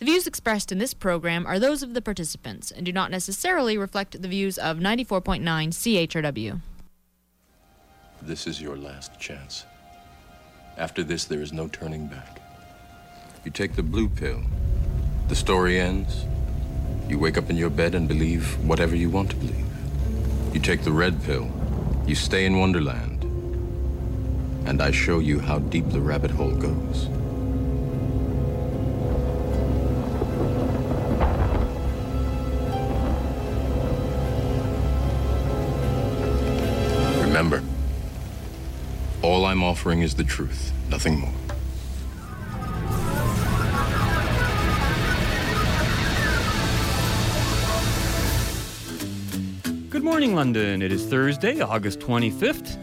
The views expressed in this program are those of the participants and do not necessarily reflect the views of 94.9 CHRW. This is your last chance. After this, there is no turning back. You take the blue pill, the story ends. You wake up in your bed and believe whatever you want to believe. You take the red pill, you stay in Wonderland, and I show you how deep the rabbit hole goes. Offering is the truth, nothing more. Good morning, London. It is Thursday, August 25th,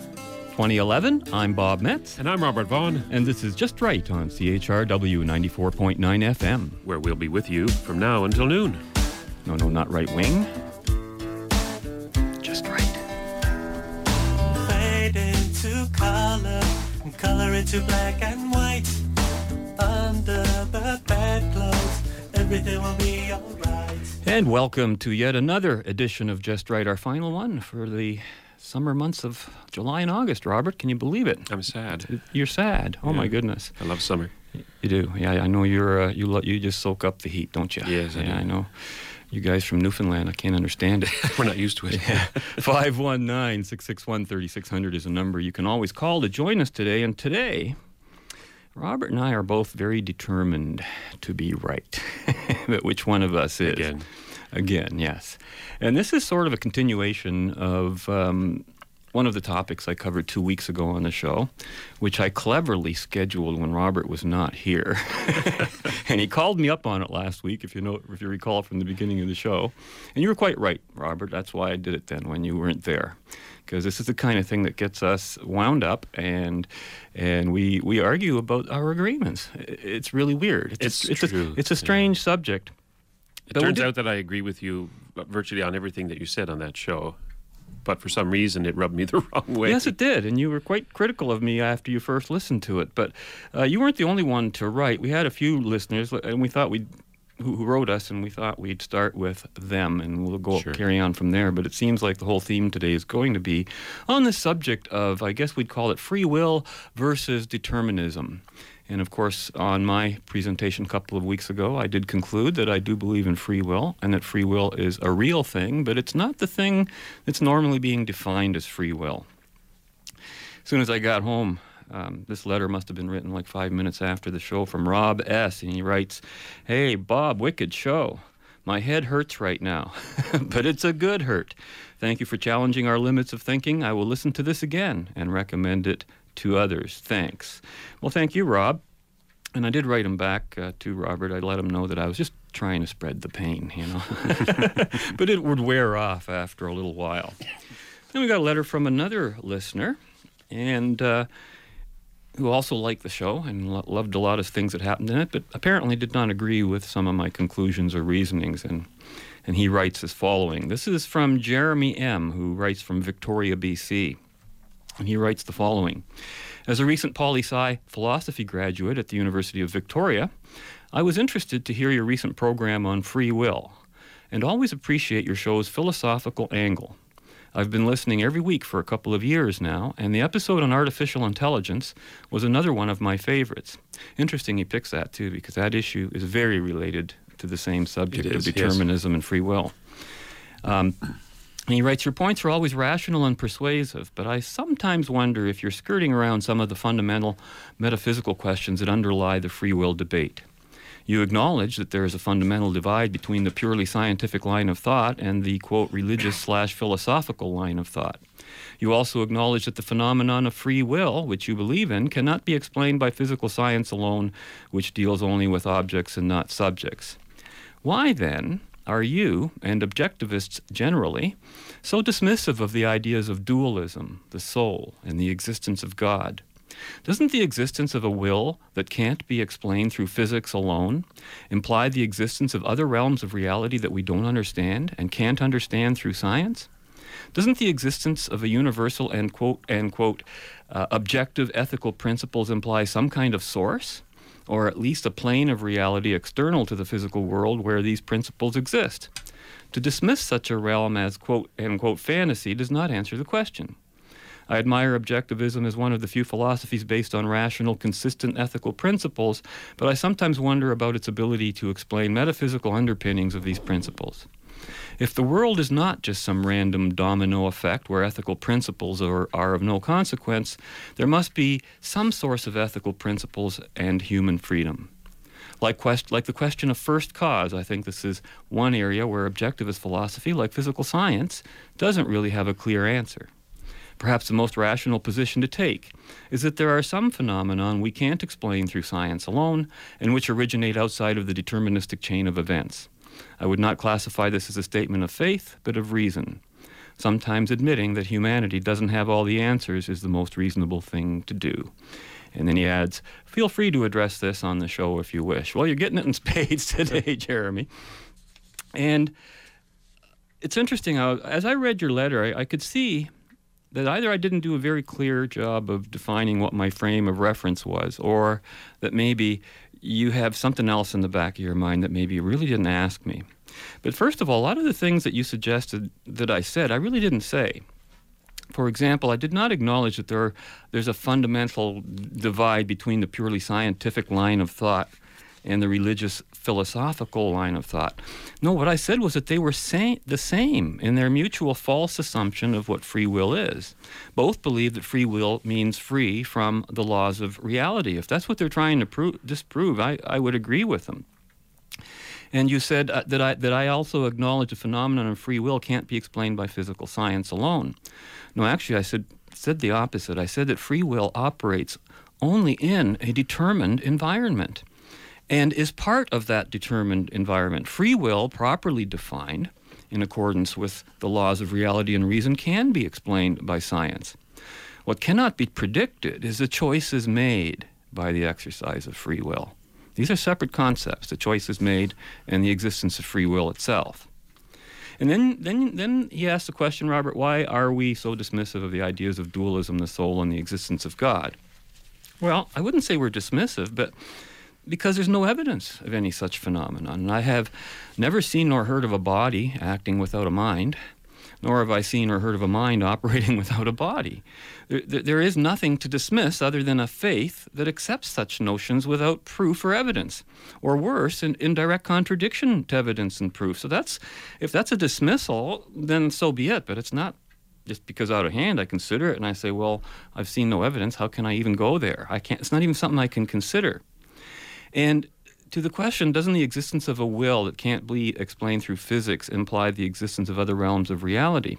2011. I'm Bob Metz, And I'm Robert Vaughn, and this is Just Right on CHRW 94.9 FM. where we'll be with you from now until noon. No, no, not right wing. And color into black and white. Under the bedclothes, everything will be alright. And welcome to yet another edition of Just Right, our final one for the summer months of July and August. Robert, can you believe it? I'm sad. You're sad. Oh my goodness. I love summer. You do. Yeah, I know you're. Uh, you lo- you just soak up the heat, don't you? Yes, I yeah, do. I know. You guys from Newfoundland, I can't understand it. We're not used to it. 519 661 3600 is a number you can always call to join us today. And today, Robert and I are both very determined to be right. but which one of us is? Again. Again, yes. And this is sort of a continuation of um, one of the topics I covered two weeks ago on the show, which I cleverly scheduled when Robert was not here. and he called me up on it last week, if you know, if you recall from the beginning of the show. And you were quite right, Robert. That's why I did it then when you weren't there. Because this is the kind of thing that gets us wound up, and and we we argue about our agreements. It's really weird. It's a, it's a, true, it's a strange subject. It But turns out that I agree with you virtually on everything that you said on that show. But for some reason, it rubbed me the wrong way. Yes, it did, and you were quite critical of me after you first listened to it. But uh, you weren't the only one to write. We had a few listeners, and we thought we'd who, who wrote us, and we thought we'd start with them, and we'll go Sure. carry on from there. But it seems like the whole theme today is going to be on the subject of, I guess we'd call it free will versus determinism. And of course, on my presentation a couple of weeks ago, I did conclude that I do believe in free will and that free will is a real thing, but it's not the thing that's normally being defined as free will. As soon as I got home, um, this letter must have been written like five minutes after the show from Rob S. And he writes, Hey, Bob, wicked show. My head hurts right now, but it's a good hurt. Thank you for challenging our limits of thinking. I will listen to this again and recommend it to others. Thanks. Well, thank you, Rob. And I did write him back uh, to Robert. I let him know that I was just trying to spread the pain, you know. but it would wear off after a little while. Then we got a letter from another listener, and uh, who also liked the show and lo- loved a lot of things that happened in it, but apparently did not agree with some of my conclusions or reasonings. And and he writes as following. This is from Jeremy M., who writes from Victoria, BC. And he writes the following As a recent poli sci philosophy graduate at the University of Victoria, I was interested to hear your recent program on free will and always appreciate your show's philosophical angle. I've been listening every week for a couple of years now, and the episode on artificial intelligence was another one of my favorites. Interesting he picks that too, because that issue is very related to the same subject It of is, yes. determinism and free will. Um, and he writes, Your points are always rational and persuasive, but I sometimes wonder if you're skirting around some of the fundamental metaphysical questions that underlie the free will debate. You acknowledge that there is a fundamental divide between the purely scientific line of thought and the, quote, religious slash philosophical line of thought. You also acknowledge that the phenomenon of free will, which you believe in, cannot be explained by physical science alone, which deals only with objects and not subjects. Why then are you, and objectivists generally, so dismissive of the ideas of dualism, the soul, and the existence of God? Doesn't the existence of a will that can't be explained through physics alone imply the existence of other realms of reality that we don't understand and can't understand through science? Doesn't the existence of a universal and quote and quote uh, objective ethical principles imply some kind of source? Or at least a plane of reality external to the physical world where these principles exist. To dismiss such a realm as quote unquote fantasy does not answer the question. I admire objectivism as one of the few philosophies based on rational, consistent ethical principles, but I sometimes wonder about its ability to explain metaphysical underpinnings of these principles. If the world is not just some random domino effect where ethical principles are, are of no consequence, there must be some source of ethical principles and human freedom. Like, quest- like the question of first cause, I think this is one area where objectivist philosophy, like physical science, doesn't really have a clear answer. Perhaps the most rational position to take is that there are some phenomena we can't explain through science alone and which originate outside of the deterministic chain of events. I would not classify this as a statement of faith, but of reason. Sometimes admitting that humanity doesn't have all the answers is the most reasonable thing to do. And then he adds, Feel free to address this on the show if you wish. Well, you're getting it in spades today, Jeremy. And it's interesting how, as I read your letter, I, I could see that either I didn't do a very clear job of defining what my frame of reference was, or that maybe you have something else in the back of your mind that maybe you really didn't ask me. But first of all, a lot of the things that you suggested that I said, I really didn't say. For example, I did not acknowledge that there there's a fundamental divide between the purely scientific line of thought and the religious philosophical line of thought. No, what I said was that they were sa- the same in their mutual false assumption of what free will is. Both believe that free will means free from the laws of reality. If that's what they're trying to pro- disprove, I, I would agree with them. And you said uh, that I that I also acknowledge the phenomenon of free will can't be explained by physical science alone. No, actually, I said said the opposite. I said that free will operates only in a determined environment and is part of that determined environment. Free will, properly defined, in accordance with the laws of reality and reason, can be explained by science. What cannot be predicted is the choices made by the exercise of free will. These are separate concepts the choices made and the existence of free will itself. And then, then, then he asked the question, Robert, why are we so dismissive of the ideas of dualism, the soul, and the existence of God? Well, I wouldn't say we're dismissive, but because there's no evidence of any such phenomenon. And I have never seen nor heard of a body acting without a mind, nor have I seen or heard of a mind operating without a body. There, there, is nothing to dismiss other than a faith that accepts such notions without proof or evidence, or worse, in, in direct contradiction to evidence and proof. So that's if that's a dismissal, then so be it. But it's not just because out of hand I consider it and I say, well, I've seen no evidence. How can I even go there? I can't. It's not even something I can consider. And to the question, doesn't the existence of a will that can't be explained through physics imply the existence of other realms of reality?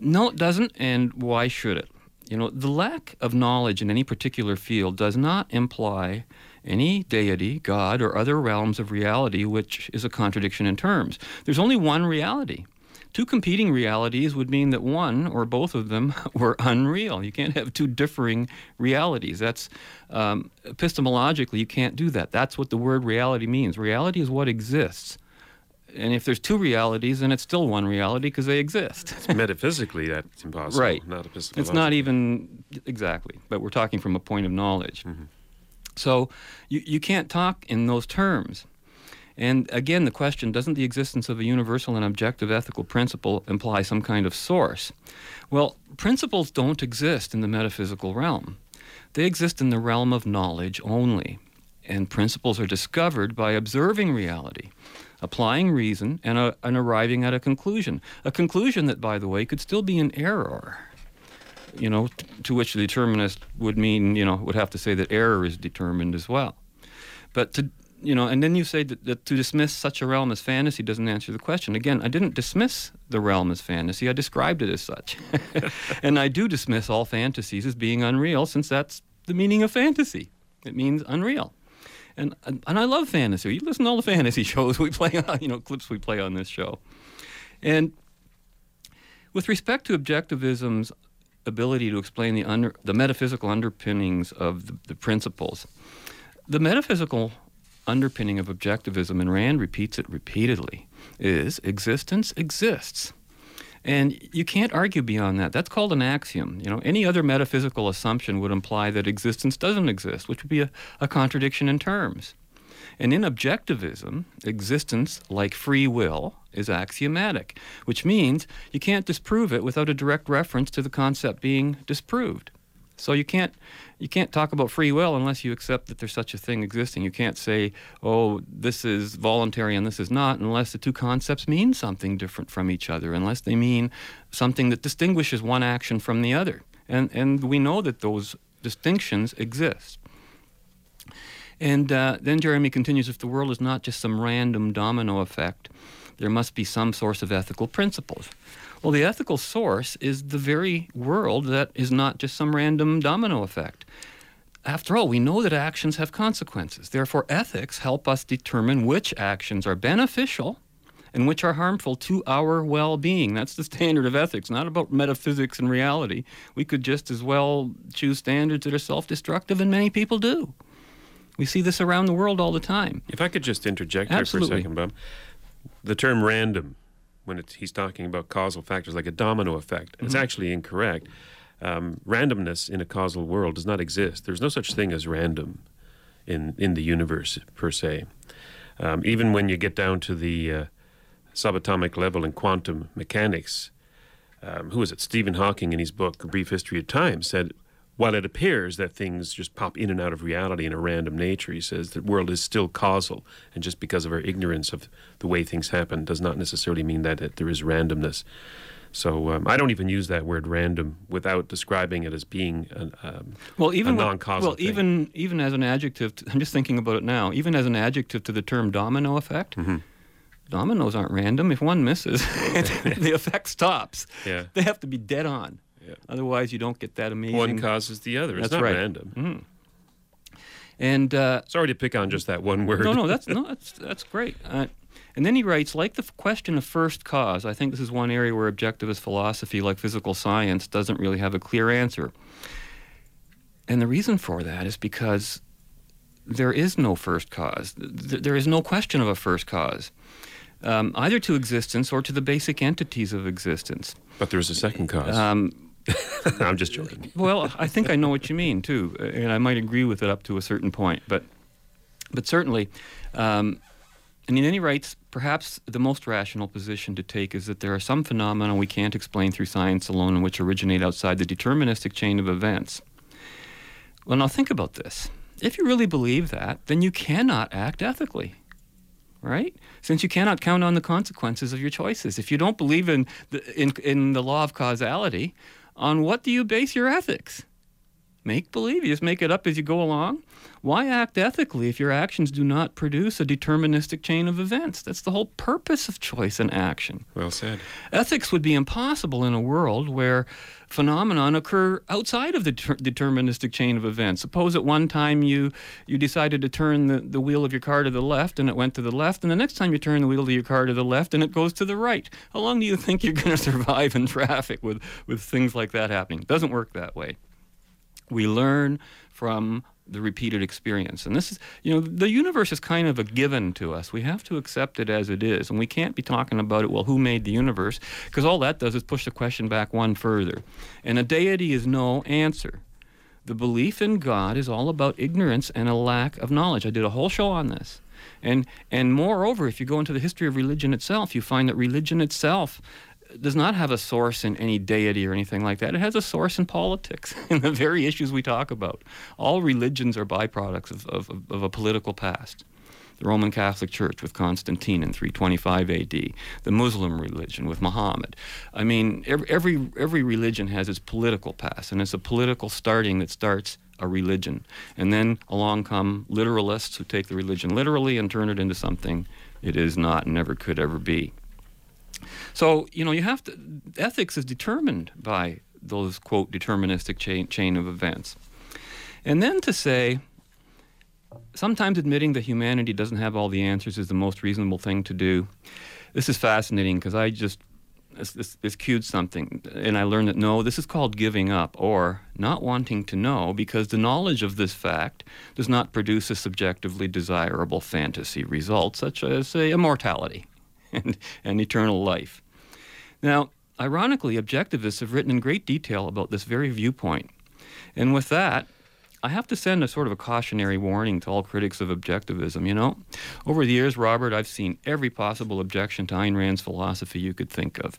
No, it doesn't, and why should it? You know, the lack of knowledge in any particular field does not imply any deity, God, or other realms of reality, which is a contradiction in terms. There's only one reality. Two competing realities would mean that one or both of them were unreal. You can't have two differing realities. That's um, epistemologically, you can't do that. That's what the word reality means. Reality is what exists. And if there's two realities, then it's still one reality because they exist. Metaphysically, that's impossible. Right. Not It's not even exactly, but we're talking from a point of knowledge. So you, you can't talk in those terms. And again, the question doesn't the existence of a universal and objective ethical principle imply some kind of source? Well, principles don't exist in the metaphysical realm, they exist in the realm of knowledge only. And principles are discovered by observing reality, applying reason, and, uh and arriving at a conclusion. A conclusion that, by the way, could still be an error you know, to which the determinist would mean, you know, would have to say that error is determined as well. But to, you know, and then you say that, that to dismiss such a realm as fantasy doesn't answer the question. Again, I didn't dismiss the realm as fantasy, I described it as such. and I do dismiss all fantasies as being unreal since that's the meaning of fantasy. It means unreal. And, and, I love fantasy. You listen to all the fantasy shows we play on, you know, clips we play on this show. And with respect to objectivism's ability to explain the, under, the metaphysical underpinnings of the, the principles, the metaphysical underpinning of objectivism, and Rand repeats it repeatedly, is existence exists. And you can't argue beyond that. That's called an axiom. You know, any other metaphysical assumption would imply that existence doesn't exist, which would be a, a contradiction in terms. And in objectivism, existence, like free will, is axiomatic, which means you can't disprove it without a direct reference to the concept being disproved. So you can't you can't talk about free will unless you accept that there's such a thing existing. You can't say, "Oh, this is voluntary and this is not," unless the two concepts mean something different from each other, unless they mean something that distinguishes one action from the other. And and we know that those distinctions exist. And uh, then Jeremy continues: if the world is not just some random domino effect, there must be some source of ethical principles. Well, the ethical source is the very world that is not just some random domino effect. After all, we know that actions have consequences. Therefore, ethics help us determine which actions are beneficial and which are harmful to our well being. That's the standard of ethics, not about metaphysics and reality. We could just as well choose standards that are self destructive, and many people do. We see this around the world all the time. If I could just interject here for a second, Bob. The term random, when it's, he's talking about causal factors like a domino effect, it's Mm-hmm. actually incorrect. Um, randomness in a causal world does not exist. There's no such thing as random in, in the universe, per se. Um, even when you get down to the uh, subatomic level in quantum mechanics, um, who is it? Stephen Hawking, in his book, A Brief History of Time, said, while it appears that things just pop in and out of reality in a random nature, he says the world is still causal. And just because of our ignorance of the way things happen does not necessarily mean that it, there is randomness. So um, I don't even use that word random without describing it as being an, um, Well, even a non-causal Well, thing. even even as an adjective, to, I'm just thinking about it now. Even as an adjective to the term domino effect, Mm-hmm. dominoes aren't random. If one misses, the effect stops. Yeah. They have to be dead on. Yeah. Otherwise, you don't get that amazing. one causes the other. It's That's not right. random. And uh, Sorry to pick on just that one word. no, no, that's no, that's that's great. Uh, and then he writes, like the question of first cause. I think this is one area where objectivist philosophy, like physical science, doesn't really have a clear answer. And the reason for that is because there is no first cause. Th- there is no question of a first cause, um, either to existence or to the basic entities of existence. But there's a second cause. Um, I'm just joking. well, I think I know what you mean too, uh, and I might agree with it up to a certain point. But, but certainly, um, then any writes, perhaps the most rational position to take is that there are some phenomena we can't explain through science alone, and which originate outside the deterministic chain of events. Well, now think about this. If you really believe that, then you cannot act ethically right? Since you cannot count on the consequences of your choices. If you don't believe in the, in, in the law of causality, on what do you base your ethics? Make believe. You just make it up as you go along. Why act ethically if your actions do not produce a deterministic chain of events? That's the whole purpose of choice and action. Well said. Ethics would be impossible in a world where phenomenon occur outside of the ter- deterministic chain of events. Suppose at one time you you decided to turn the, the wheel of your car to the left and it went to the left, and the next time you turn the wheel of your car to the left and it goes to the right. How long do you think you're going to survive in traffic with, with things like that happening? It Doesn't work that way. We learn from the repeated experience. And this is, you know, the universe is kind of a given to us. We have to accept it as it is. And we can't be talking about it, well, who made the universe? Because all that does is push the question back one further. And a deity is no answer. The belief in God is all about ignorance and a lack of knowledge. I did a whole show on this. And, and moreover, if you go into the history of religion itself, you find that religion itself does not have a source in any deity or anything like that. It has a source in politics, in the very issues we talk about. All religions are byproducts of, of, of a political past. The Roman Catholic Church with Constantine in 325 AD, the Muslim religion with Muhammad. I mean, every, every, every religion has its political past, and it's a political starting that starts a religion. And then along come literalists who take the religion literally and turn it into something it is not and never could ever be. So, you know, you have to, ethics is determined by those, quote, deterministic chain, chain of events. And then to say, sometimes admitting that humanity doesn't have all the answers is the most reasonable thing to do. This is fascinating because I just, this, this, this cued something, and I learned that no, this is called giving up or not wanting to know because the knowledge of this fact does not produce a subjectively desirable fantasy result, such as, say, immortality and, and eternal life. Now, ironically, objectivists have written in great detail about this very viewpoint. And with that, I have to send a sort of a cautionary warning to all critics of objectivism. You know, over the years, Robert, I've seen every possible objection to Ayn Rand's philosophy you could think of.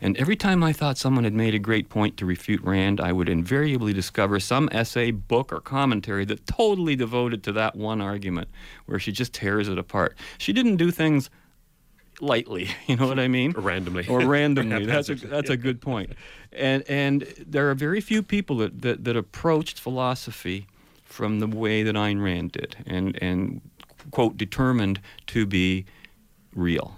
And every time I thought someone had made a great point to refute Rand, I would invariably discover some essay, book, or commentary that totally devoted to that one argument, where she just tears it apart. She didn't do things lightly. You know what I mean? Or randomly. Or randomly. that's a that's a good point. And and there are very few people that, that, that approached philosophy from the way that Ayn Rand did, and and quote determined to be real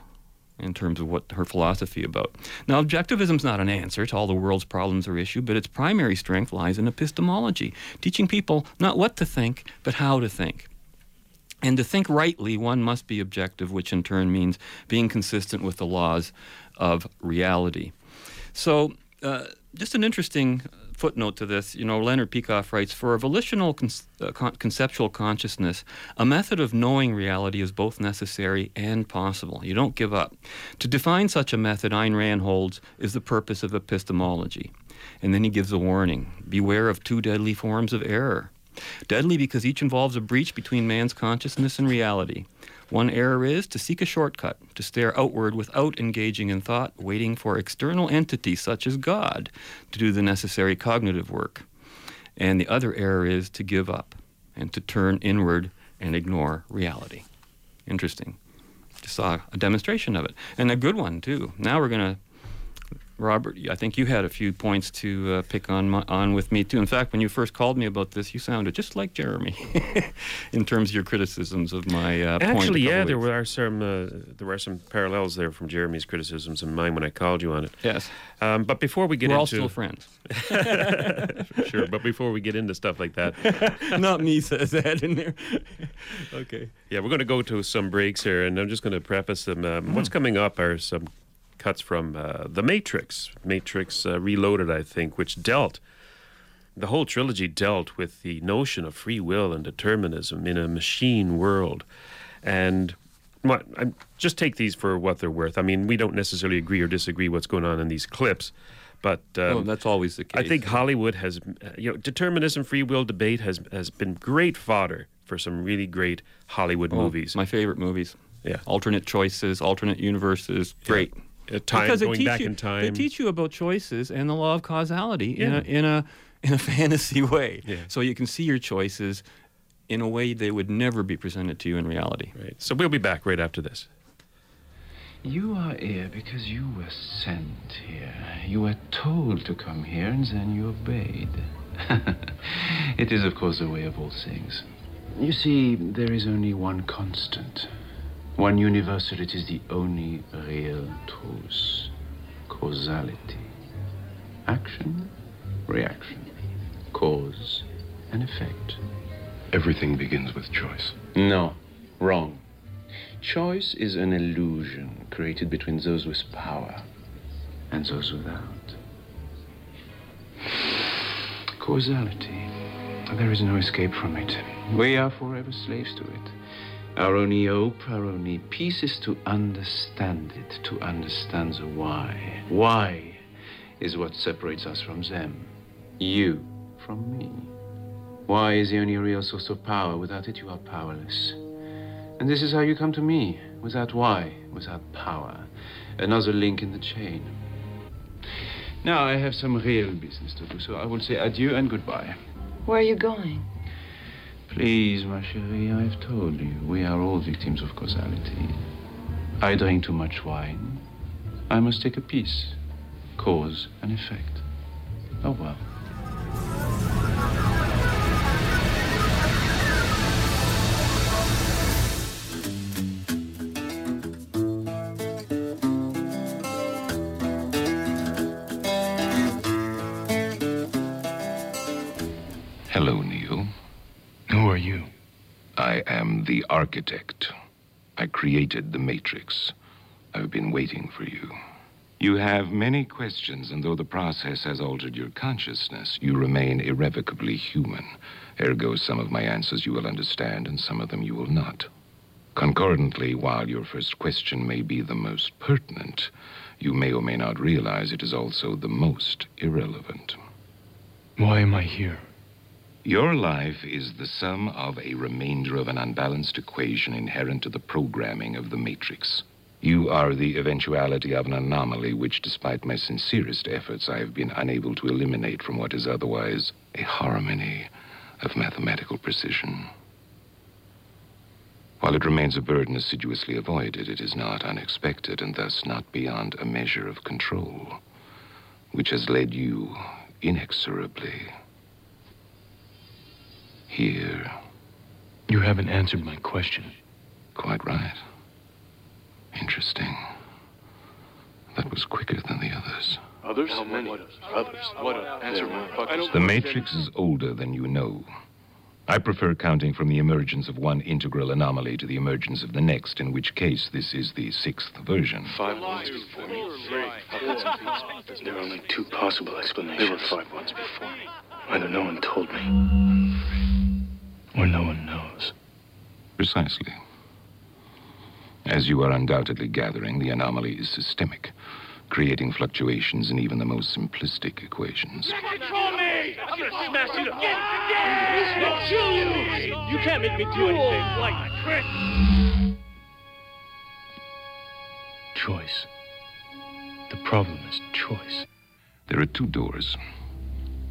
in terms of what her philosophy about. Now, objectivism is not an answer to all the world's problems or issues, but its primary strength lies in epistemology, teaching people not what to think, but how to think. And to think rightly, one must be objective, which in turn means being consistent with the laws of reality. So, uh, just an interesting footnote to this, you know, Leonard Peikoff writes For a volitional con- uh, con- conceptual consciousness, a method of knowing reality is both necessary and possible. You don't give up. To define such a method, Ayn Rand holds, is the purpose of epistemology. And then he gives a warning Beware of two deadly forms of error. Deadly because each involves a breach between man's consciousness and reality. One error is to seek a shortcut, to stare outward without engaging in thought, waiting for external entities such as God to do the necessary cognitive work. And the other error is to give up and to turn inward and ignore reality. Interesting. Just saw a demonstration of it. And a good one, too. Now we're going to Robert, I think you had a few points to uh, pick on my, on with me too. In fact, when you first called me about this, you sounded just like Jeremy in terms of your criticisms of my uh, Actually, yeah, there were some uh, there were some parallels there from Jeremy's criticisms and mine when I called you on it. Yes, Um, but before we get into we're all still friends. sure, but before we get into stuff like that, Not me says that in there. okay. yeah, we're going to go to some breaks here, and I'm just going to preface them. Um, What's coming up are some cuts from uh, The Matrix, Matrix uh, Reloaded, I think, which dealt. The whole trilogy dealt with the notion of free will and determinism in a machine world, and what I just take these for what they're worth. I mean, we don't necessarily agree or disagree what's going on in these clips, but um, oh, that's always the case. I think Hollywood has, uh, you know, determinism, free will debate has has been great fodder for some really great Hollywood Oh, movies. My favorite movies. Yeah. Alternate choices, alternate universes. Great. Uh, time because going they back you, in time. They teach you about choices and the law of causality in a in a in a fantasy way. Yeah. So you can see your choices in a way they would never be presented to you in reality. Right. So we'll be back right after this. You are here because you were sent here. You were told to come here and then you obeyed. it is, of course, the way of all things. You see, there is only one constant, one universal. It is the only real truth causality. Action, reaction, cause, and effect. Everything begins with choice. No, wrong. Choice is an illusion created between those with power and those without. Causality. There is no escape from it. We are forever slaves to it. Our only peace is to understand it, to understand the why. Why is what separates us from them, you from me. Why is the only real source of power. Without it, you are powerless. And this is how you come to me. Without why, without power. Another link in the chain. Now, I have some real business to do, so I will say adieu and goodbye. Where are you going? Please, ma chérie, I've told you, we are all victims of causality. I drink too much wine. I must take a piece. Cause and effect. Oh well. Architect. I created the Matrix. I've been waiting for you. You have many questions, and though the process has altered your consciousness, you remain irrevocably human. Ergo, some of my answers you will understand, and some of them you will not. Concordantly, while your first question may be the most pertinent, you may or may not realize it is also the most irrelevant. Why am I here? Your life is the sum of a remainder of an unbalanced equation inherent to the programming of the Matrix. You are the eventuality of an anomaly which, despite my sincerest efforts, I have been unable to eliminate from what is otherwise a harmony of mathematical precision. While it remains a burden assiduously avoided, it is not unexpected and thus not beyond a measure of control, which has led you inexorably here. You haven't answered my question. Quite right. Interesting. That was quicker than the others. Others? How Many. Others. What? Answer my question. The Matrix is older than you know. I prefer counting from the emergence of one integral anomaly to the emergence of the next, in which case this is the sixth version. Five ones before me. There are only two possible explanations. There were five ones before me. Either no one told me, or no one knows. Precisely. As you are undoubtedly gathering, the anomaly is systemic, creating fluctuations in even the most simplistic equations. Control me! I'm gonna smash you to get I'll kill you! You can't make me do anything like trick! Choice. The problem is choice. There are two doors.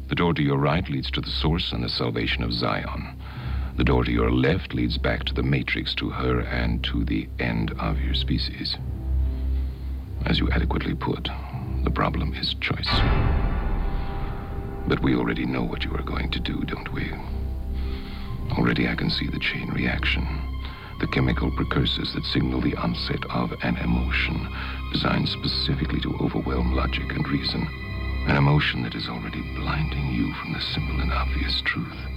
The door to your right leads to the source and the salvation of Zion. The door to your left leads back to the Matrix, to her, and to the end of your species. As you adequately put, the problem is choice. But we already know what you are going to do, don't we? Already I can see the chain reaction. The chemical precursors that signal the onset of an emotion designed specifically to overwhelm logic and reason. An emotion that is already blinding you from the simple and obvious truth.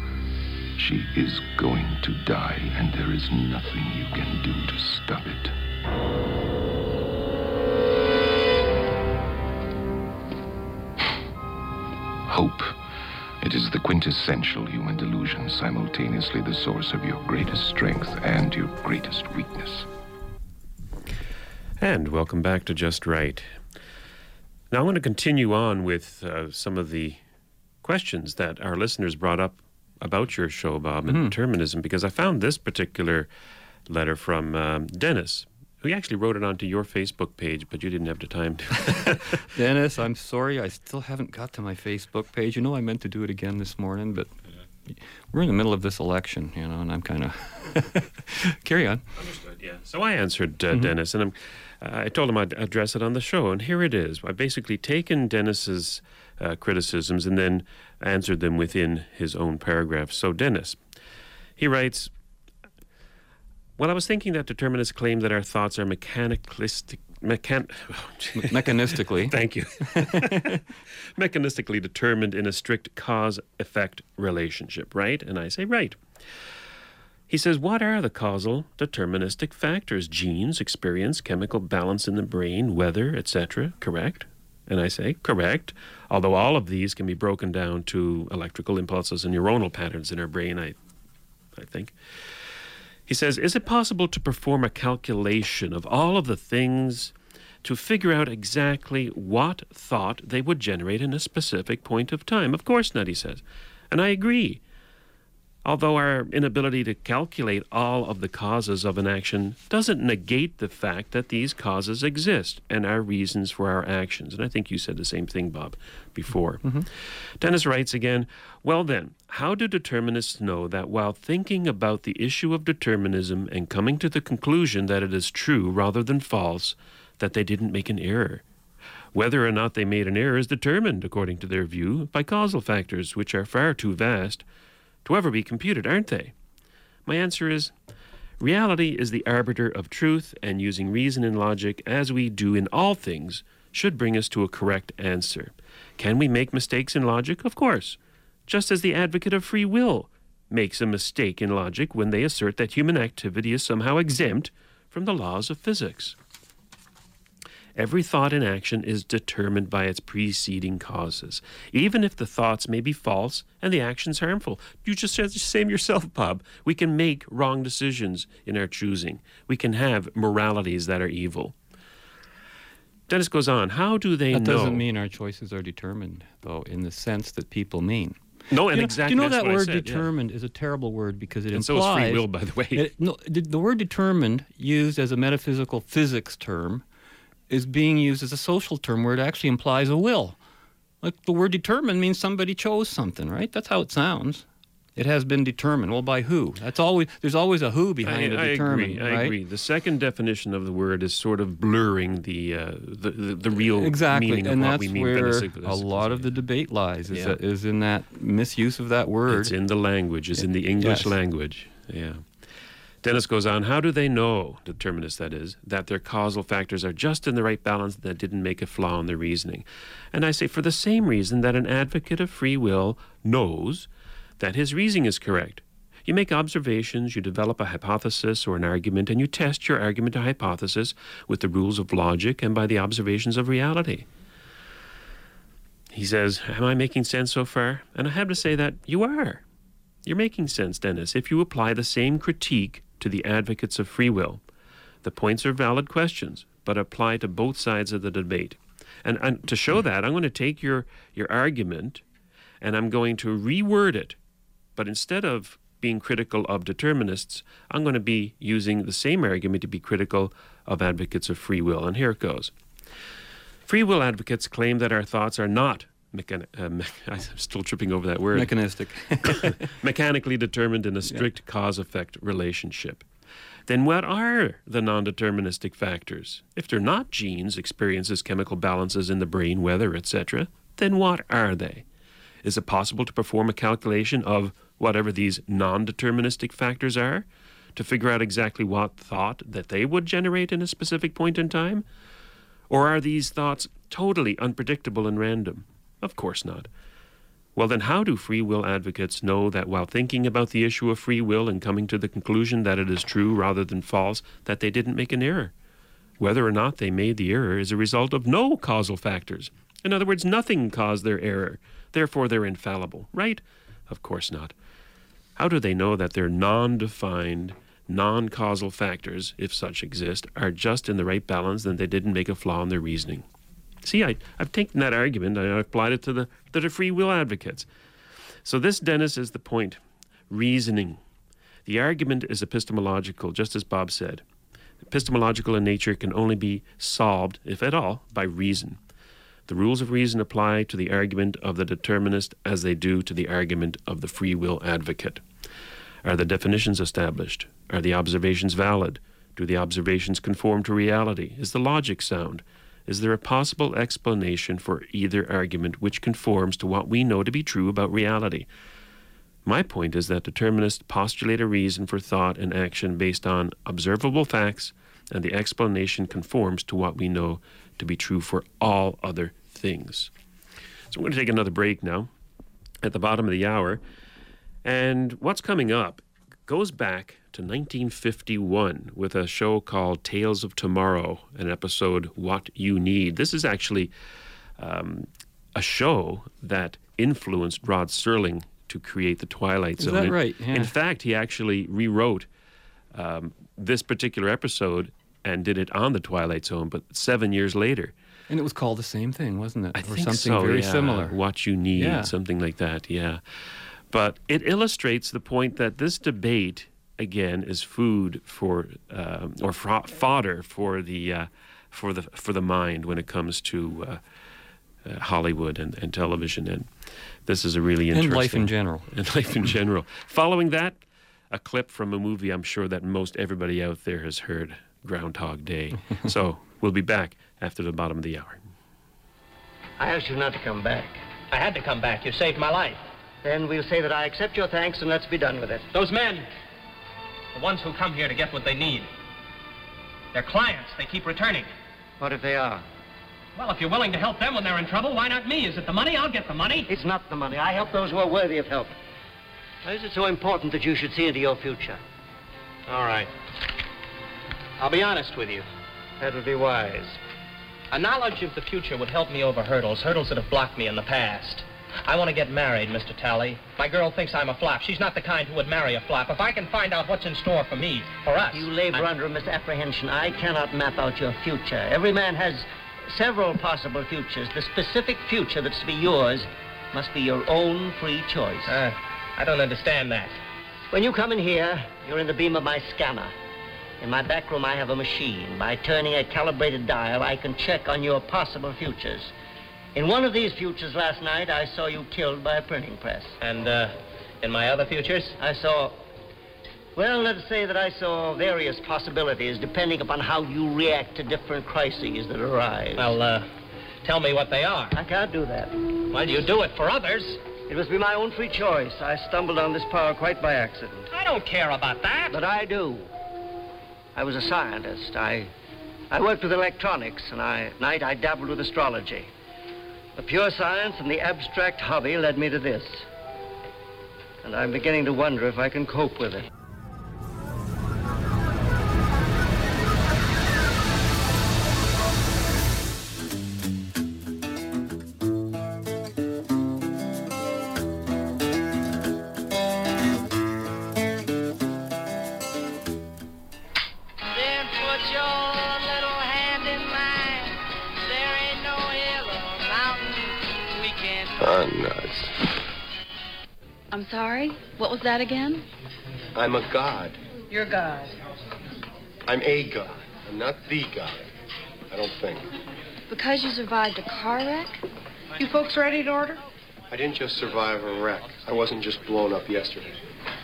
She is going to die, and there is nothing you can do to stop it. Hope. It is the quintessential human delusion, simultaneously the source of your greatest strength and your greatest weakness. And welcome back to Just Right. Now, I want to continue on with uh, some of the questions that our listeners brought up about your show, Bob, and determinism, because I found this particular letter from um, Dennis, who actually wrote it onto your Facebook page, but you didn't have the time to. Dennis, I'm sorry, I still haven't got to my Facebook page. You know, I meant to do it again this morning, but we're in the middle of this election, you know, and I'm kind of. Carry on. Understood, yeah. So I answered uh, Dennis, and I'm, I told him I'd address it on the show, and here it is. I've basically taken Dennis's uh, criticisms and then answered them within his own paragraph. So, Dennis, he writes Well, I was thinking that determinists claim that our thoughts are mechanicalistic. Mechan- Mechanistically. Thank you. Mechanistically determined in a strict cause effect relationship, right? And I say, right. He says, What are the causal deterministic factors? Genes, experience, chemical balance in the brain, weather, etc. Correct? And I say, Correct. Although all of these can be broken down to electrical impulses and neuronal patterns in our brain, I, I think. He says, Is it possible to perform a calculation of all of the things to figure out exactly what thought they would generate in a specific point of time? Of course not, he says. And I agree. Although our inability to calculate all of the causes of an action doesn't negate the fact that these causes exist and are reasons for our actions. And I think you said the same thing, Bob, before. Mm-hmm. Dennis writes again Well, then, how do determinists know that while thinking about the issue of determinism and coming to the conclusion that it is true rather than false, that they didn't make an error? Whether or not they made an error is determined, according to their view, by causal factors which are far too vast to ever be computed, aren't they? My answer is reality is the arbiter of truth, and using reason and logic as we do in all things should bring us to a correct answer. Can we make mistakes in logic? Of course. Just as the advocate of free will makes a mistake in logic when they assert that human activity is somehow exempt from the laws of physics. Every thought and action is determined by its preceding causes, even if the thoughts may be false and the actions harmful. You just said the same yourself, Bob. We can make wrong decisions in our choosing. We can have moralities that are evil. Dennis goes on. How do they That know? doesn't mean our choices are determined, though, in the sense that people mean. no, and you know, exactly. Do you know that word said, yeah. determined is a terrible word because it And so implies is free will, by the way. It- no, the, the word determined, used as a metaphysical physics term, is being used as a social term where it actually implies a will. Like the word determined means somebody chose something, right? That's how it sounds. It has been determined. Well, by who? That's always there's always a who behind I, a I determined, agree. I agree. The second definition of the word is sort of blurring the uh, the, the, the real Exactly, meaning of and what that's we mean. where a lot of the debate lies. Is, Yeah. that, is in that misuse of that word. It's in the language. It's in the English Yes. language. Yeah. Dennis goes on. How do they know, determinists that is, that their causal factors are just in the right balance that didn't make a flaw in their reasoning? And I say for the same reason that an advocate of free will knows that his reasoning is correct. You make observations, you develop a hypothesis or an argument, and you test your argument or hypothesis with the rules of logic and by the observations of reality. He says, Am I making sense so far? And I have to say that you are. You're making sense, Dennis, if you apply the same critique to the advocates of free will. The points are valid questions, but apply to both sides of the debate. And, and to show hmm. that, I'm going to take your, your argument and I'm going to reword it. But instead of being critical of determinists, I'm going to be using the same argument to be critical of advocates of free will. And here it goes. Free will advocates claim that our thoughts are not mechan- uh, me- I'm still tripping over that word mechanistic. mechanically determined in a strict cause effect relationship. Then what are the non deterministic factors? If they're not genes, experiences, chemical balances in the brain, weather, etc., then what are they? Is it possible to perform a calculation of whatever these non deterministic factors are to figure out exactly what thought that they would generate in a specific point in time? Or are these thoughts totally unpredictable and random? Of course not. Well, then, how do free will advocates know that while thinking about the issue of free will and coming to the conclusion that it is true rather than false, that they didn't make an error? Whether or not they made the error is a result of no causal factors. In other words, nothing caused their error. Therefore, they're infallible, right? Of course not. How do they know that their non defined, non causal factors, if such exist, are just in the right balance and they didn't make a flaw in their reasoning? See, I, I've taken that argument and I applied it to the, to the free will advocates. So, this, Dennis, is the point reasoning. The argument is epistemological, just as Bob said. Epistemological in nature can only be solved, if at all, by reason. The rules of reason apply to the argument of the determinist as they do to the argument of the free will advocate. Are the definitions established? Are the observations valid? Do the observations conform to reality? Is the logic sound? Is there a possible explanation for either argument which conforms to what we know to be true about reality? My point is that determinists postulate a reason for thought and action based on observable facts, and the explanation conforms to what we know to be true for all other things. So, we're going to take another break now at the bottom of the hour. And what's coming up goes back to 1951 with a show called Tales of Tomorrow, an episode What You Need. This is actually um, a show that influenced Rod Serling to create The Twilight Zone. Is that In- right? Yeah. In fact, he actually rewrote um, this particular episode and did it on The Twilight Zone, but seven years later. and it was called the same thing, wasn't it? I or think something so, very yeah. similar. What you need, Yeah. something like that, yeah. But it illustrates the point that this debate, again, is food for um, or fro- fodder for the uh, for the for the mind when it comes to uh, uh, Hollywood and, and television, and this is a really And interesting life in general. and life in general. Following that, a clip from a movie I'm sure that most everybody out there has heard, Groundhog Day. so we'll be back after the bottom of the hour. I asked you not to come back. I had to come back. You saved my life. Then we'll say that I accept your thanks and let's be done with it. Those men, the ones who come here to get what they need, they're clients. They keep returning. What if they are? Well, if you're willing to help them when they're in trouble, why not me? Is it the money? I'll get the money. It's not the money. I help those who are worthy of help. Why is it so important that you should see into your future? All right. I'll be honest with you. That would be wise. A knowledge of the future would help me over hurdles, hurdles that have blocked me in the past. I want to get married, Mr. Tally. My girl thinks I'm a flop. She's not the kind who would marry a flop. If I can find out what's in store for me, for us. You labor under a misapprehension. I cannot map out your future. Every man has several possible futures. The specific future that's to be yours must be your own free choice. Uh, I don't understand that. When you come in here, you're in the beam of my scanner. In my back room, I have a machine. By turning a calibrated dial, I can check on your possible futures. In one of these futures last night, I saw you killed by a printing press. And, uh, in my other futures? I saw. Well, let's say that I saw various possibilities depending upon how you react to different crises that arise. Well, uh, tell me what they are. I can't do that. Well, you do it for others. It must be my own free choice. I stumbled on this power quite by accident. I don't care about that. But I do. I was a scientist. I, I worked with electronics, and I, at night I dabbled with astrology. The pure science and the abstract hobby led me to this. And I'm beginning to wonder if I can cope with it. That again? I'm a god. You're God. I'm a god. I'm not the god. I don't think. Because you survived a car wreck? You folks ready to order? I didn't just survive a wreck. I wasn't just blown up yesterday.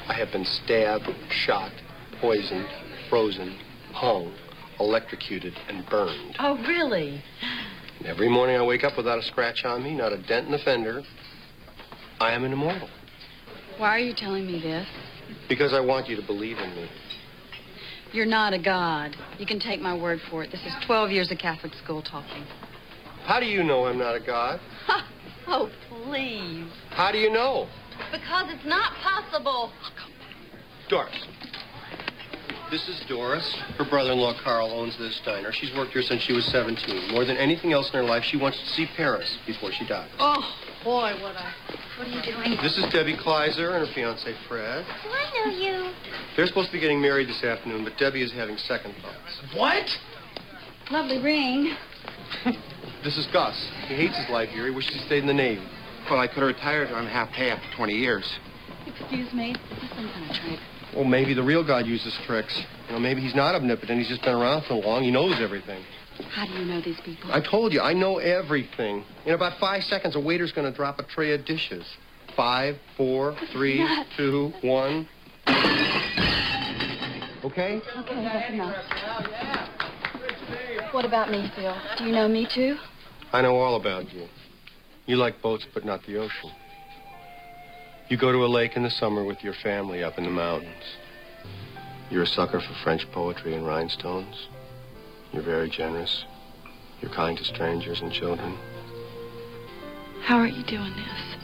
I have been stabbed, shot, poisoned, frozen, hung, electrocuted, and burned. Oh, really? And every morning I wake up without a scratch on me, not a dent in the fender. I am an immortal. Why are you telling me this? Because I want you to believe in me. You're not a god. You can take my word for it. This is 12 years of Catholic school talking. How do you know I'm not a god? Oh, please. How do you know? Because it's not possible. Oh, Doris. This is Doris. Her brother-in-law Carl owns this diner. She's worked here since she was 17. More than anything else in her life, she wants to see Paris before she dies. Oh, boy, what I... What are you doing? This is Debbie Kleiser and her fiance Fred. Do I know you. They're supposed to be getting married this afternoon, but Debbie is having second thoughts. What? Lovely ring. This is Gus. He hates his life here. He wishes he stayed in the Navy. Well, I could have retired on half pay after 20 years. Excuse me. Is some kind of trick? Well, maybe the real God uses tricks. You know, maybe he's not omnipotent. He's just been around so long. He knows everything. How do you know these people? I told you, I know everything. In about five seconds, a waiter's going to drop a tray of dishes. Five, four, three, two, one. Okay? Okay, that's enough. What about me, Phil? Do you know me too? I know all about you. You like boats, but not the ocean. You go to a lake in the summer with your family up in the mountains. You're a sucker for French poetry and rhinestones. You're very generous. You're kind to strangers and children. How are you doing this?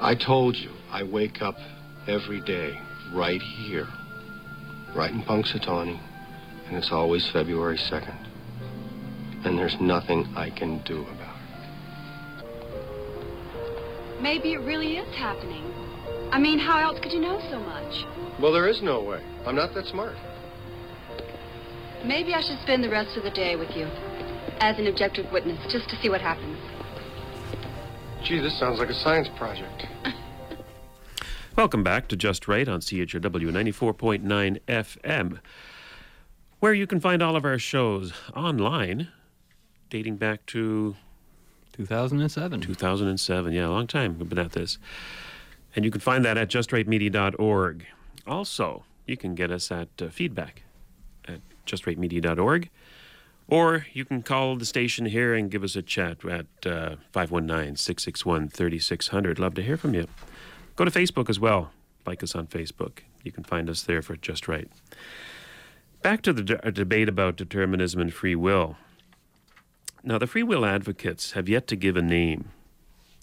I told you, I wake up every day right here, right in Punxsutawney, and it's always February 2nd. And there's nothing I can do about it. Maybe it really is happening. I mean, how else could you know so much? Well, there is no way. I'm not that smart. Maybe I should spend the rest of the day with you as an objective witness just to see what happens. Gee, this sounds like a science project. Welcome back to Just Right on CHRW 94.9 FM, where you can find all of our shows online dating back to 2007. 2007, yeah, a long time we've been at this. And you can find that at justrightmedia.org. Also, you can get us at uh, feedback at justrightmedia.org. Or you can call the station here and give us a chat at uh, 519 661 3600. Love to hear from you. Go to Facebook as well. Like us on Facebook. You can find us there for Just Right. Back to the de- uh, debate about determinism and free will. Now, the free will advocates have yet to give a name,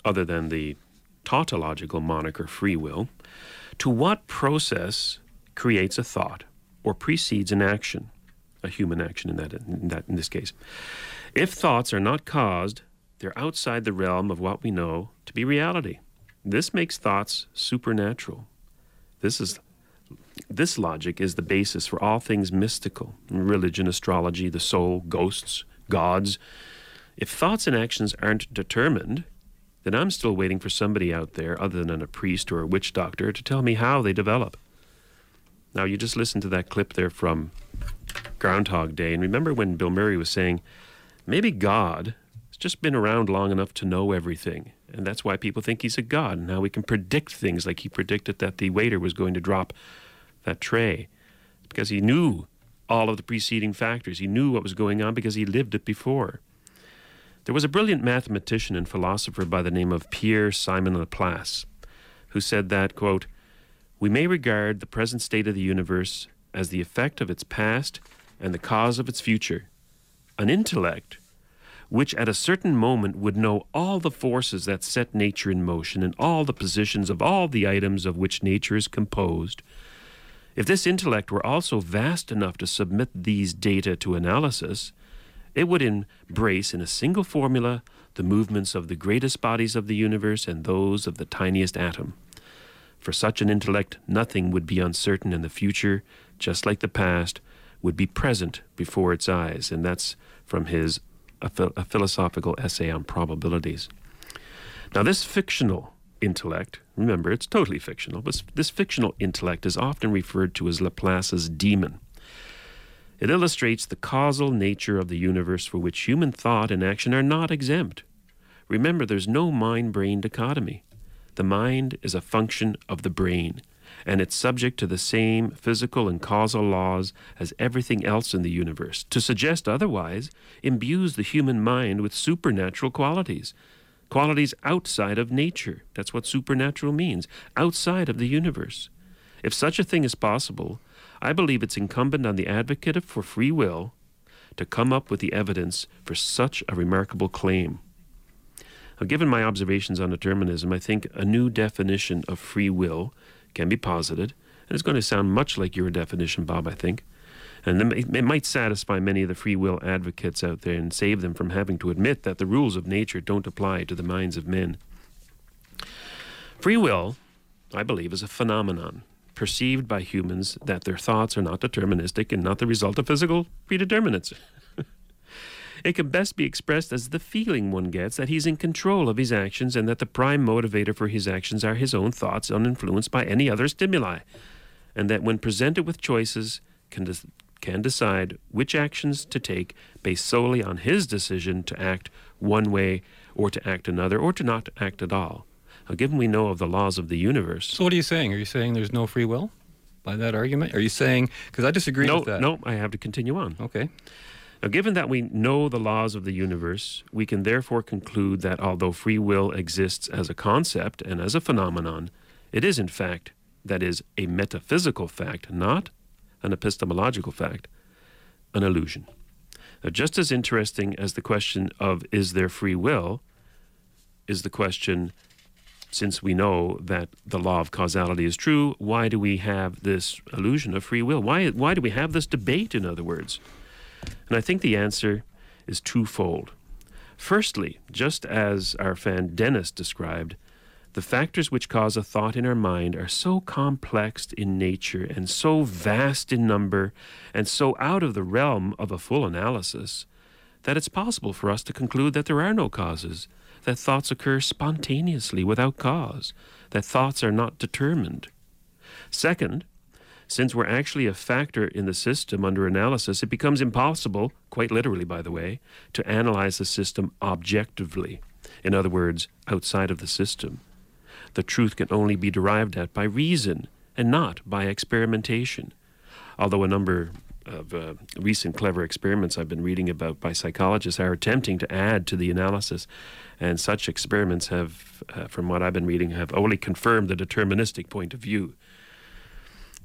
other than the tautological moniker free will, to what process creates a thought or precedes an action a human action in that in that in this case. If thoughts are not caused, they're outside the realm of what we know to be reality. This makes thoughts supernatural. This is this logic is the basis for all things mystical religion, astrology, the soul, ghosts, gods. If thoughts and actions aren't determined, then I'm still waiting for somebody out there, other than a priest or a witch doctor, to tell me how they develop. Now, you just listen to that clip there from Groundhog Day, and remember when Bill Murray was saying, maybe God has just been around long enough to know everything. And that's why people think he's a god. Now we can predict things like he predicted that the waiter was going to drop that tray because he knew all of the preceding factors. He knew what was going on because he lived it before. There was a brilliant mathematician and philosopher by the name of Pierre Simon Laplace who said that, quote, we may regard the present state of the universe as the effect of its past and the cause of its future. An intellect which at a certain moment would know all the forces that set nature in motion and all the positions of all the items of which nature is composed, if this intellect were also vast enough to submit these data to analysis, it would embrace in a single formula the movements of the greatest bodies of the universe and those of the tiniest atom. For such an intellect, nothing would be uncertain, and the future, just like the past, would be present before its eyes. And that's from his a, a philosophical essay on probabilities. Now, this fictional intellect, remember, it's totally fictional, but this fictional intellect is often referred to as Laplace's demon. It illustrates the causal nature of the universe for which human thought and action are not exempt. Remember, there's no mind brain dichotomy. The mind is a function of the brain and it's subject to the same physical and causal laws as everything else in the universe. To suggest otherwise imbues the human mind with supernatural qualities, qualities outside of nature. That's what supernatural means, outside of the universe. If such a thing is possible, I believe it's incumbent on the advocate for free will to come up with the evidence for such a remarkable claim. Given my observations on determinism, I think a new definition of free will can be posited, and it's going to sound much like your definition, Bob, I think. And it might satisfy many of the free will advocates out there and save them from having to admit that the rules of nature don't apply to the minds of men. Free will, I believe, is a phenomenon perceived by humans that their thoughts are not deterministic and not the result of physical predeterminates. It can best be expressed as the feeling one gets that he's in control of his actions and that the prime motivator for his actions are his own thoughts uninfluenced by any other stimuli, and that when presented with choices, can, de- can decide which actions to take based solely on his decision to act one way or to act another or to not act at all. Now, given we know of the laws of the universe. So, what are you saying? Are you saying there's no free will by that argument? Are you saying, because I disagree no, with that. No, I have to continue on. Okay. Now, given that we know the laws of the universe, we can therefore conclude that although free will exists as a concept and as a phenomenon, it is in fact, that is, a metaphysical fact, not an epistemological fact, an illusion. Now, just as interesting as the question of is there free will is the question since we know that the law of causality is true, why do we have this illusion of free will? Why, why do we have this debate, in other words? And I think the answer is twofold. Firstly, just as our fan Dennis described, the factors which cause a thought in our mind are so complex in nature and so vast in number and so out of the realm of a full analysis that it's possible for us to conclude that there are no causes, that thoughts occur spontaneously without cause, that thoughts are not determined. Second, since we're actually a factor in the system under analysis, it becomes impossible, quite literally, by the way, to analyze the system objectively. In other words, outside of the system. The truth can only be derived at by reason and not by experimentation. Although a number of uh, recent clever experiments I've been reading about by psychologists are attempting to add to the analysis, and such experiments have, uh, from what I've been reading, have only confirmed the deterministic point of view.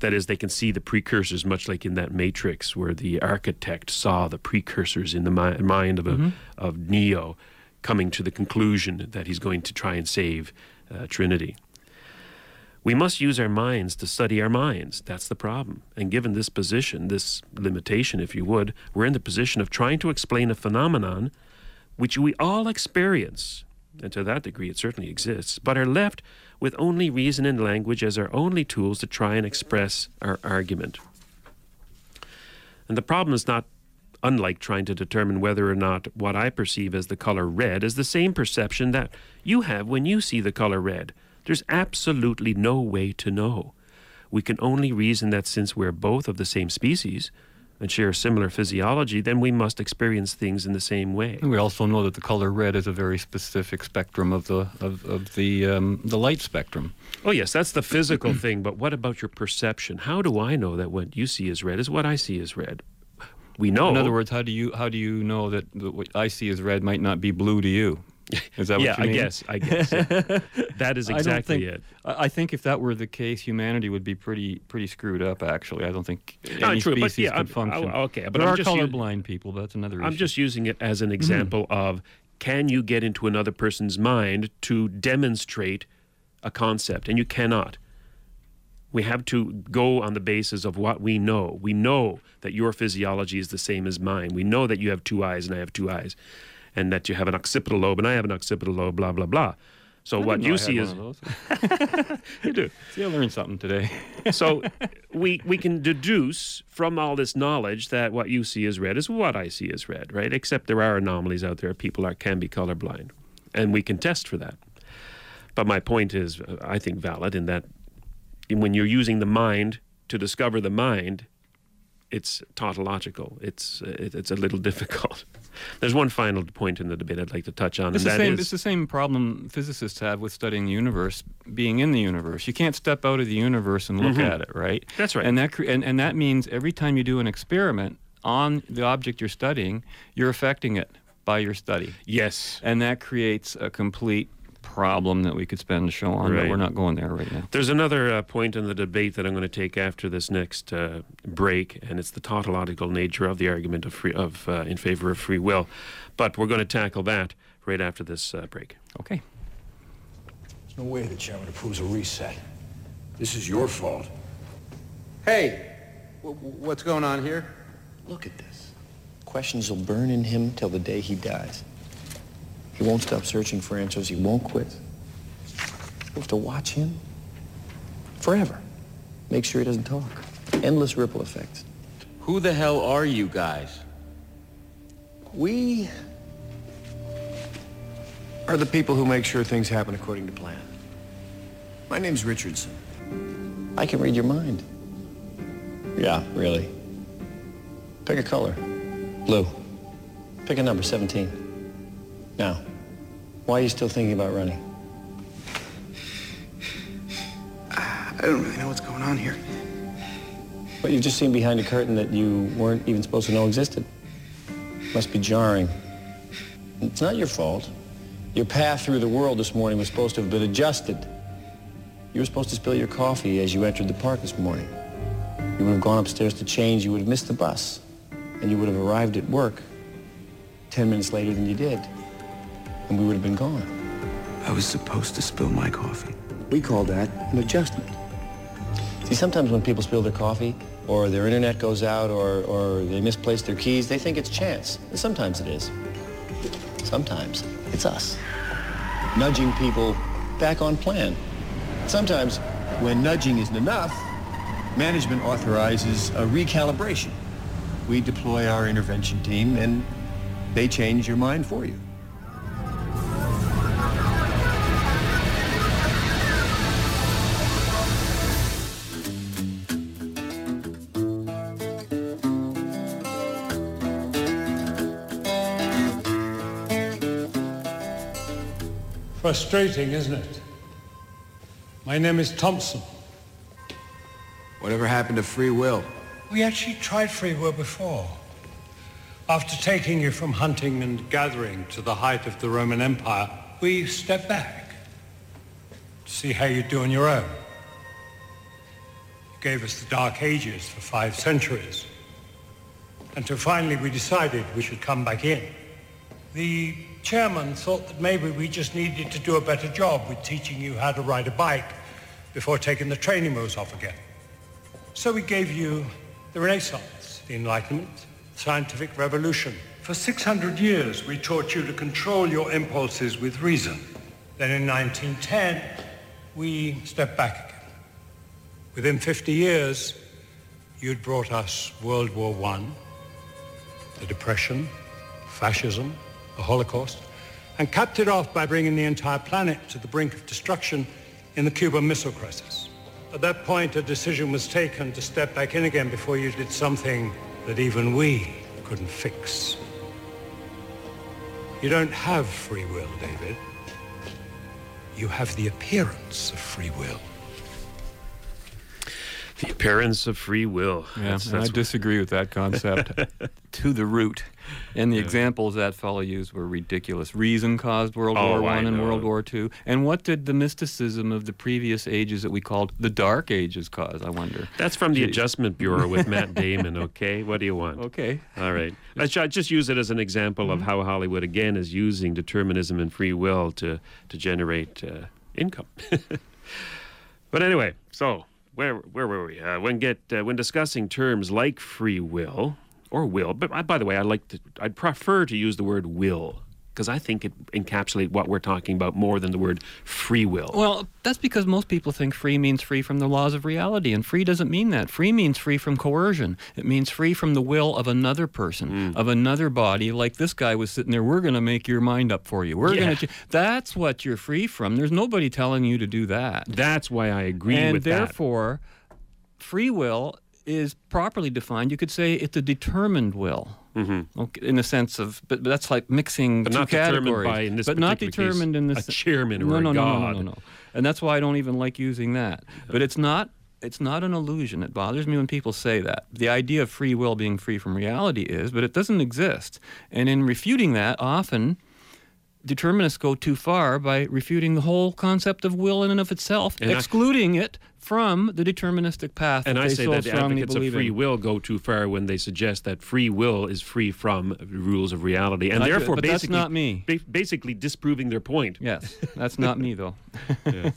That is, they can see the precursors, much like in that Matrix, where the architect saw the precursors in the mi- mind of a, mm-hmm. of Neo, coming to the conclusion that he's going to try and save uh, Trinity. We must use our minds to study our minds. That's the problem. And given this position, this limitation, if you would, we're in the position of trying to explain a phenomenon which we all experience. And to that degree, it certainly exists, but are left with only reason and language as our only tools to try and express our argument. And the problem is not unlike trying to determine whether or not what I perceive as the color red is the same perception that you have when you see the color red. There's absolutely no way to know. We can only reason that since we're both of the same species and share similar physiology, then we must experience things in the same way. We also know that the color red is a very specific spectrum of the of, of the um, the light spectrum. Oh yes, that's the physical thing. But what about your perception? How do I know that what you see as red is what I see as red? We know. In other words, how do you how do you know that what I see as red might not be blue to you? Is that yeah, you mean? I guess. I guess. yeah. that is I exactly think- it. I I think if that were the case, humanity would be pretty pretty screwed up. Actually, I don't think No, any true, species yeah, could I'm- function. I- okay, but there I'm are just u- colorblind people. That's another I'm just using it as an Mm-hmm. example of can you get into another person's mind to demonstrate a concept? And you cannot. We have to go on the basis of what we know. We know that your physiology is the same as mine. We know that you have two eyes and I have two eyes, and that you have an occipital lobe and I have an occipital lobe, blah, blah, blah. So I what you see is. one of those. you do. See, I learned something today. so we we can deduce from all this knowledge that what you see is red is what I see is red, right? Except there are anomalies out there. People are can be colorblind, and we can test for that. But my point is, I think, valid in that when you're using the mind to discover the mind, it's tautological. It's it's a little difficult. There's one final point in the debate I'd like to touch on, It's and the that same. is- It's the same problem physicists have with studying the universe, being in the universe. You can't step out of the universe and look Mhm. at it, right? That's right. And that cre- and, and that means every time you do an experiment on the object you're studying, you're affecting it by your study. Yes. And that creates a complete problem that we could spend a show on, but we're not going there right now. There's another uh, point in the debate that I'm going to take after this next uh, break, and it's the tautological nature of the argument of free, of uh, in favor of free will. But we're going to tackle that right after this uh, break. Okay. There's no way the chairman approves a reset. This is your fault. Hey, w- w- what's going on here? Look at this. Questions will burn in him till the day he dies. He won't stop searching for answers. He won't quit. You have to watch him forever. Make sure he doesn't talk. Endless ripple effects. Who the hell are you guys? We are the people who make sure things happen according to plan. My name's Richardson. I can read your mind. Yeah, really. Pick a color. Blue. Pick a number, 17. Now, why are you still thinking about running? I don't really know what's going on here. But you've just seen behind a curtain that you weren't even supposed to know existed. Must be jarring. It's not your fault. Your path through the world this morning was supposed to have been adjusted. You were supposed to spill your coffee as you entered the park this morning. You would have gone upstairs to change. You would have missed the bus. And you would have arrived at work 10 minutes later than you did. And we would have been gone. I was supposed to spill my coffee. We call that an adjustment. See, sometimes when people spill their coffee, or their internet goes out, or, or they misplace their keys, they think it's chance. And sometimes it is. Sometimes it's us. Nudging people back on plan. Sometimes, when nudging isn't enough, management authorizes a recalibration. We deploy our intervention team, and they change your mind for you. Frustrating, isn't it? My name is Thompson. Whatever happened to free will? We actually tried free will before. After taking you from hunting and gathering to the height of the Roman Empire, we stepped back to see how you'd do on your own. You gave us the Dark Ages for five centuries. Until finally we decided we should come back in. The chairman thought that maybe we just needed to do a better job with teaching you how to ride a bike before taking the training wheels off again. So we gave you the Renaissance, the Enlightenment, the scientific revolution. For 600 years, we taught you to control your impulses with reason. Then in 1910, we stepped back again. Within 50 years, you'd brought us World War I, the Depression, fascism, the Holocaust, and capped it off by bringing the entire planet to the brink of destruction in the Cuban Missile Crisis. At that point, a decision was taken to step back in again before you did something that even we couldn't fix. You don't have free will, David. You have the appearance of free will. The appearance of free will. Yeah, That's- and I disagree with that concept to the root. And the Yeah. examples that fellow used were ridiculous. Reason caused World Oh, War I One and know. World War Two. And what did the mysticism of the previous ages that we called the Dark Ages cause? I wonder. That's from the Adjustment Bureau with Matt Damon, okay? What do you want? Okay. All right. I just use it as an example Mm-hmm. of how Hollywood, again, is using determinism and free will to, to generate uh, income. but anyway, so where, where were we? Uh, when, get, uh, when discussing terms like free will or will, but I, by the way, I like to, I'd prefer to use the word will because I think it encapsulates what we're talking about more than the word free will. Well, that's because most people think free means free from the laws of reality, and free doesn't mean that. Free means free from coercion. It means free from the will of another person, mm. of another body. Like this guy was sitting there, we're going to make your mind up for you. We're Yeah. going to. That's what you're free from. There's nobody telling you to do that. That's why I agree and with that. And therefore, free will is properly defined. You could say it's a determined will. Mm-hmm. Okay, in the sense of, but, but that's like mixing But two not determined categories. by, in this but not particular case, determined in a chairman or no, a no, no, no, god. no, no, no. And that's why I don't even like using that. But it's not. It's not an illusion. It bothers me when people say that. The idea of free will being free from reality is, but it doesn't exist. And in refuting that, often determinists go too far by refuting the whole concept of will in and of itself, And I- excluding it from the deterministic path And that I say so that the advocates of free in. will go too far when they suggest that free will is free from rules of reality, and I therefore basically, not me. ba- basically disproving their point. Yes, that's not me though. Yeah.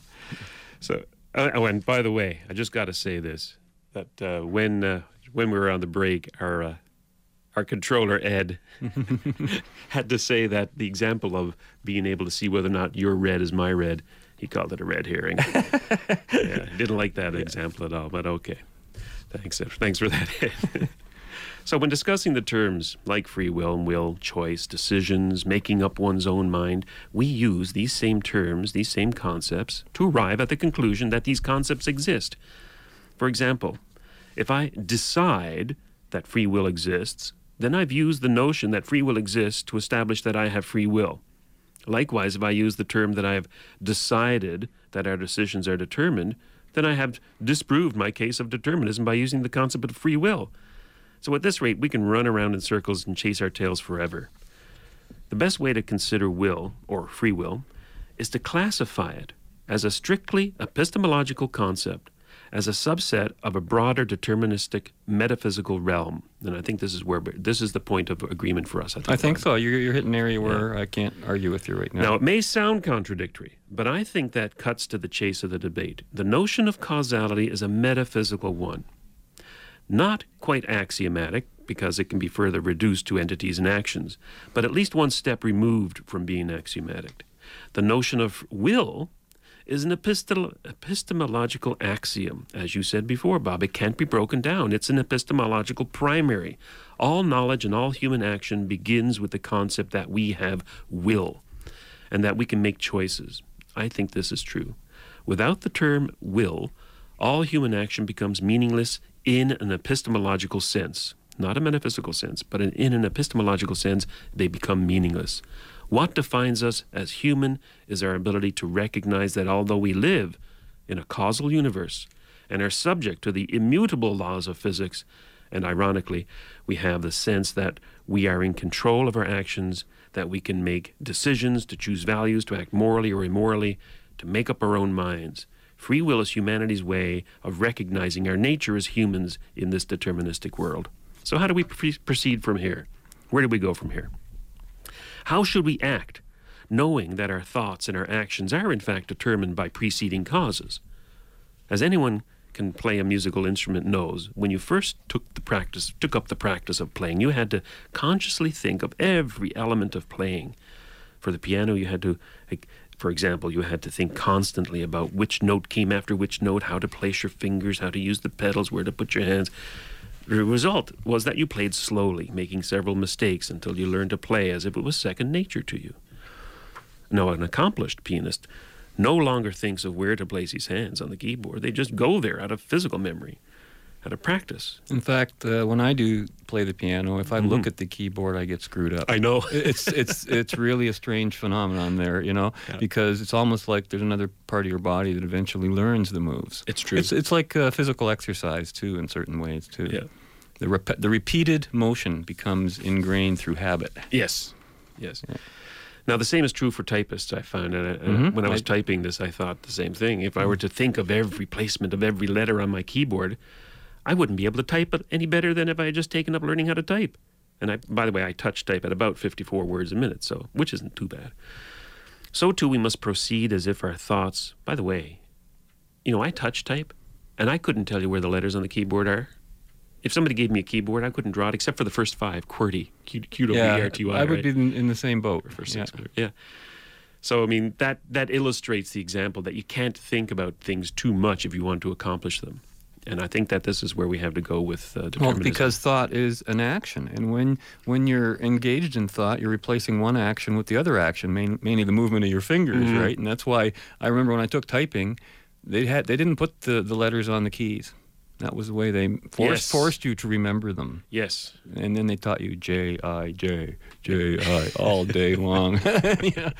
So, uh, oh, and by the way, I just got to say this: that uh, when uh, when we were on the break, our uh, our controller Ed had to say that the example of being able to see whether or not your red is my red, he called it a red herring. yeah, didn't like that example at all, but okay. Thanks, Ed. thanks for that. Ed. so, when discussing the terms like free will and will, choice, decisions, making up one's own mind, we use these same terms, these same concepts, to arrive at the conclusion that these concepts exist. For example, if I decide that free will exists, then I've used the notion that free will exists to establish that I have free will. Likewise, if I use the term that I have decided that our decisions are determined, then I have disproved my case of determinism by using the concept of free will. So at this rate, we can run around in circles and chase our tails forever. The best way to consider will, or free will, is to classify it as a strictly epistemological concept, as a subset of a broader deterministic metaphysical realm. And I think this is where this is the point of agreement for us. I think so. You're, you're hitting an area where I can't argue with you right now. Now, it may sound contradictory, but I think that cuts to the chase of the debate. The notion of causality is a metaphysical one, not quite axiomatic, because it can be further reduced to entities and actions, but at least one step removed from being axiomatic. The notion of will is an epistemological axiom. As you said before, Bob, it can't be broken down. It's an epistemological primary. All knowledge and all human action begins with the concept that we have will and that we can make choices. I think this is true. Without the term will, all human action becomes meaningless in an epistemological sense. Not a metaphysical sense, but in an epistemological sense, they become meaningless. What defines us as human is our ability to recognize that although we live in a causal universe and are subject to the immutable laws of physics, and ironically, we have the sense that we are in control of our actions, that we can make decisions, to choose values, to act morally or immorally, to make up our own minds. Free will is humanity's way of recognizing our nature as humans in this deterministic world. So, how do we pre- proceed from here? Where do we go from here? How should we act, knowing that our thoughts and our actions are in fact determined by preceding causes? As anyone can play a musical instrument knows, when you first took the practice, took up the practice of playing, you had to consciously think of every element of playing. For the piano, you had to, for example, you had to think constantly about which note came after which note, how to place your fingers, how to use the pedals, where to put your hands. The result was that you played slowly, making several mistakes until you learned to play as if it was second nature to you. Now, an accomplished pianist no longer thinks of where to place his hands on the keyboard. They just go there out of physical memory, out of practice. In fact, uh, when I do play the piano, if I Mhm. look at the keyboard, I get screwed up. I know. it's it's it's really a strange phenomenon there, you know, because it's almost like there's another part of your body that eventually learns the moves. It's true. It's it's like uh, physical exercise too, in certain ways too. Yeah. The rep- the repeated motion becomes ingrained through habit. Yes, yes. Now, the same is true for typists, I found. And, Mhm. when I was I- typing this, I thought the same thing. If I were to think of every placement of every letter on my keyboard, I wouldn't be able to type any better than if I had just taken up learning how to type. And I, by the way, I touch type at about 54 words a minute, so which isn't too bad. So too, we must proceed as if our thoughts. By the way, you know, I touch type, and I couldn't tell you where the letters on the keyboard are. If somebody gave me a keyboard, I couldn't draw it except for the first five QWERTY, Q, yeah, I would right? be in, in the same boat. for yeah. six yeah. So I mean that that illustrates the example that you can't think about things too much if you want to accomplish them, and I think that this is where we have to go with uh, Well, because thought is an action, and when when you're engaged in thought, you're replacing one action with the other action, main, mainly the movement of your fingers, Mhm. right? And that's why I remember when I took typing, they had they didn't put the, the letters on the keys. That was the way they forced Yes. forced you to remember them. yes, And then they taught you J I J J I all day long. yeah.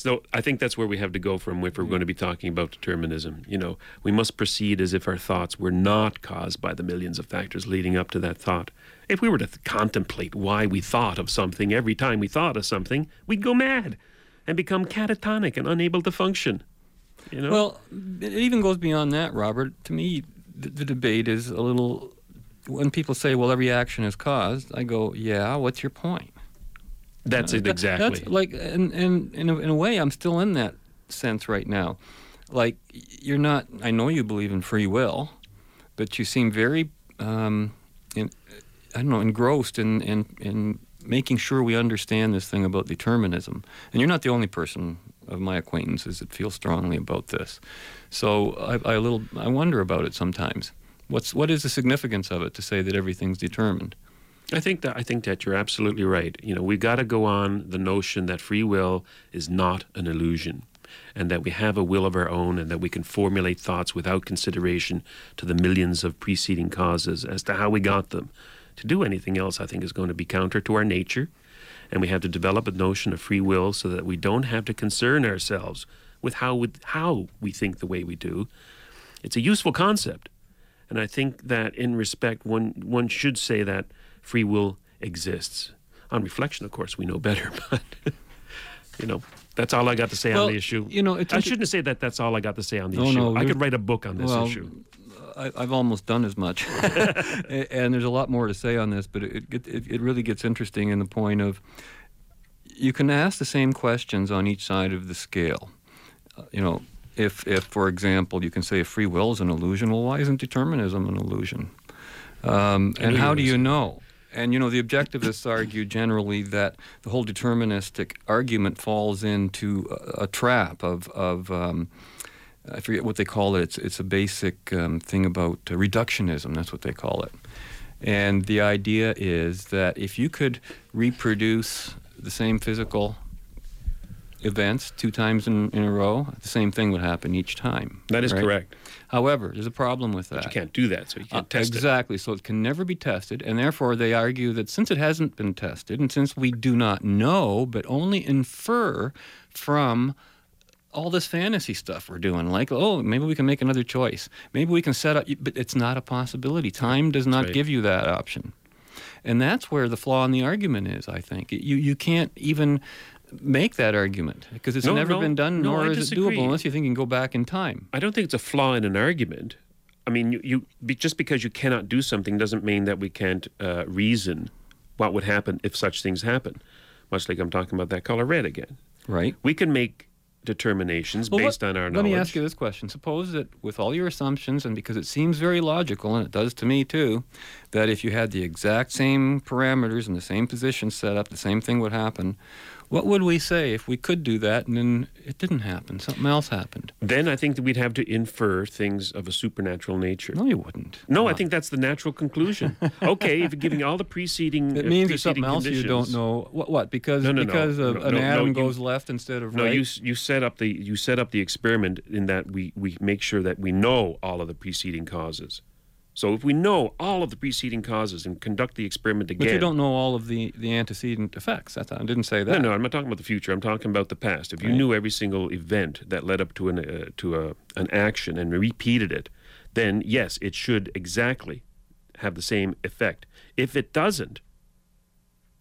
So I think that's where we have to go from if we're mm-hmm. going to be talking about determinism. You know, we must proceed as if our thoughts were not caused by the millions of factors leading up to that thought. If we were to th- contemplate why we thought of something every time we thought of something, we'd go mad and become catatonic and unable to function. You know? Well, it even goes beyond that, Robert. To me, the, the debate is a little. When people say, "Well, every action is caused," I go, "Yeah, what's your point?" That's it exactly. That's like, and and in a, in a way, I'm still in that sense right now. Like, you're not. I know you believe in free will, but you seem very, um, in, I don't know, engrossed in in in making sure we understand this thing about determinism. And you're not the only person of my acquaintances that feels strongly about this. So I, I a little I wonder about it sometimes. What's what is the significance of it to say that everything's determined? I think that I think that you're absolutely right. You know, we've got to go on the notion that free will is not an illusion, and that we have a will of our own, and that we can formulate thoughts without consideration to the millions of preceding causes as to how we got them. To do anything else, I think, is going to be counter to our nature, and we have to develop a notion of free will so that we don't have to concern ourselves with how we, how we think the way we do. It's a useful concept, and I think that in respect, one one should say that free will exists. On reflection, of course, we know better, but you know, that's all I got to say Well, on the issue. you know, I shouldn't say that. That's all I got to say on the Oh, issue. no, I could write a book on this well, issue. I, I've almost done as much, A- and there's a lot more to say on this. But it, it it it really gets interesting in the point of you can ask the same questions on each side of the scale. Uh, you know, if if for example you can say if free will is an illusion, well, why isn't determinism an illusion? Um, and how do you know? And you know, the objectivists argue generally that the whole deterministic argument falls into a, a trap of of um, I forget what they call it. It's it's a basic um, thing about uh, reductionism. That's what they call it. And the idea is that if you could reproduce the same physical events two times in, in a row, the same thing would happen each time. That is right? correct. However, there's a problem with that. But you can't do that, so you can't Uh, test it. exactly. So it can never be tested, and therefore they argue that since it hasn't been tested, and since we do not know, but only infer from all this fantasy stuff we're doing, like oh maybe we can make another choice, maybe we can set up, but it's not a possibility. Time does not right. give you that option, and that's where the flaw in the argument is. I think you you can't even make that argument because it's No, never no, been done, no, nor I is disagree. it doable unless you think you can go back in time. I don't think it's a flaw in an argument. I mean, you, you be, just because you cannot do something doesn't mean that we can't uh, reason what would happen if such things happen. Much like I'm talking about that color red again. Right. We can make determinations Well, based let, on our let knowledge. Let me ask you this question. Suppose that with all your assumptions, and because it seems very logical, and it does to me too, that if you had the exact same parameters and the same position set up, the same thing would happen. What would we say if we could do that and then it didn't happen? Something else happened. Then I think that we'd have to infer things of a supernatural nature. No, you wouldn't. No, I think that's the natural conclusion. okay, if you're giving all the preceding, It uh, means there's something else you don't know. What? What? Because No, no, no. because No, an no, no, atom you- goes left instead of No, right. you you set up the you set up the experiment in that we we make sure that we know all of the preceding causes. So if we know all of the preceding causes and conduct the experiment again, but you don't know all of the, the antecedent effects. That's, I didn't say that. No, no, I'm not talking about the future. I'm talking about the past. If you Right. knew every single event that led up to an uh, to a an action and repeated it, then yes, it should exactly have the same effect. If it doesn't,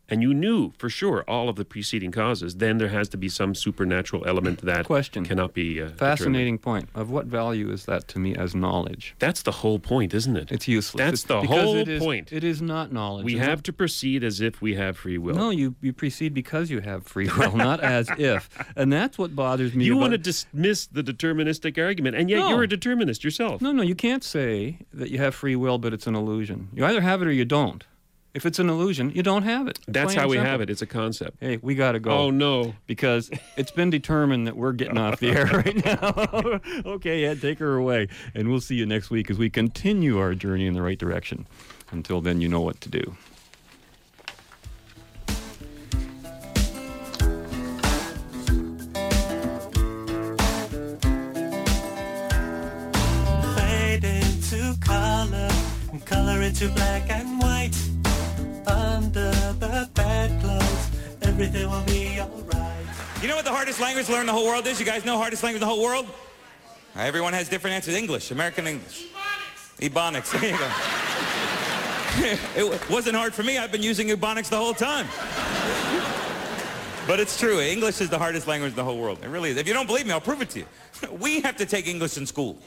and you knew for sure all of the preceding causes, then there has to be some supernatural element that Question. cannot be uh, determined. Fascinating point. Of what value is that to me as knowledge? That's the whole point, isn't it? It's useless. That's It- the because whole it is- point. It is not knowledge. We have not- to proceed as if we have free will. No, you, you proceed because you have free will, not as if. And that's what bothers me. you want to dismiss the deterministic argument, and yet No. you're a determinist yourself. No, no, you can't say that you have free will, but it's an illusion. You either have it or you don't. If it's an illusion, you don't have it. That's Plain how we simple. have it. It's a concept. Hey, we got to go. Oh no! Because it's been determined that we're getting off the air right now. okay, Ed, take her away, and we'll see you next week as we continue our journey in the right direction. Until then, you know what to do. Fade into color color into black and white. Under the bedclothes, everything will be alright. You know what the hardest language to learn in the whole world is? You guys know hardest language in the whole world? Everyone has different answers. English, American English. Ebonics. There you go. it wasn't hard for me. I've been using Ebonics the whole time. But it's true. English is the hardest language in the whole world. It really is. If you don't believe me, I'll prove it to you. We have to take English in school.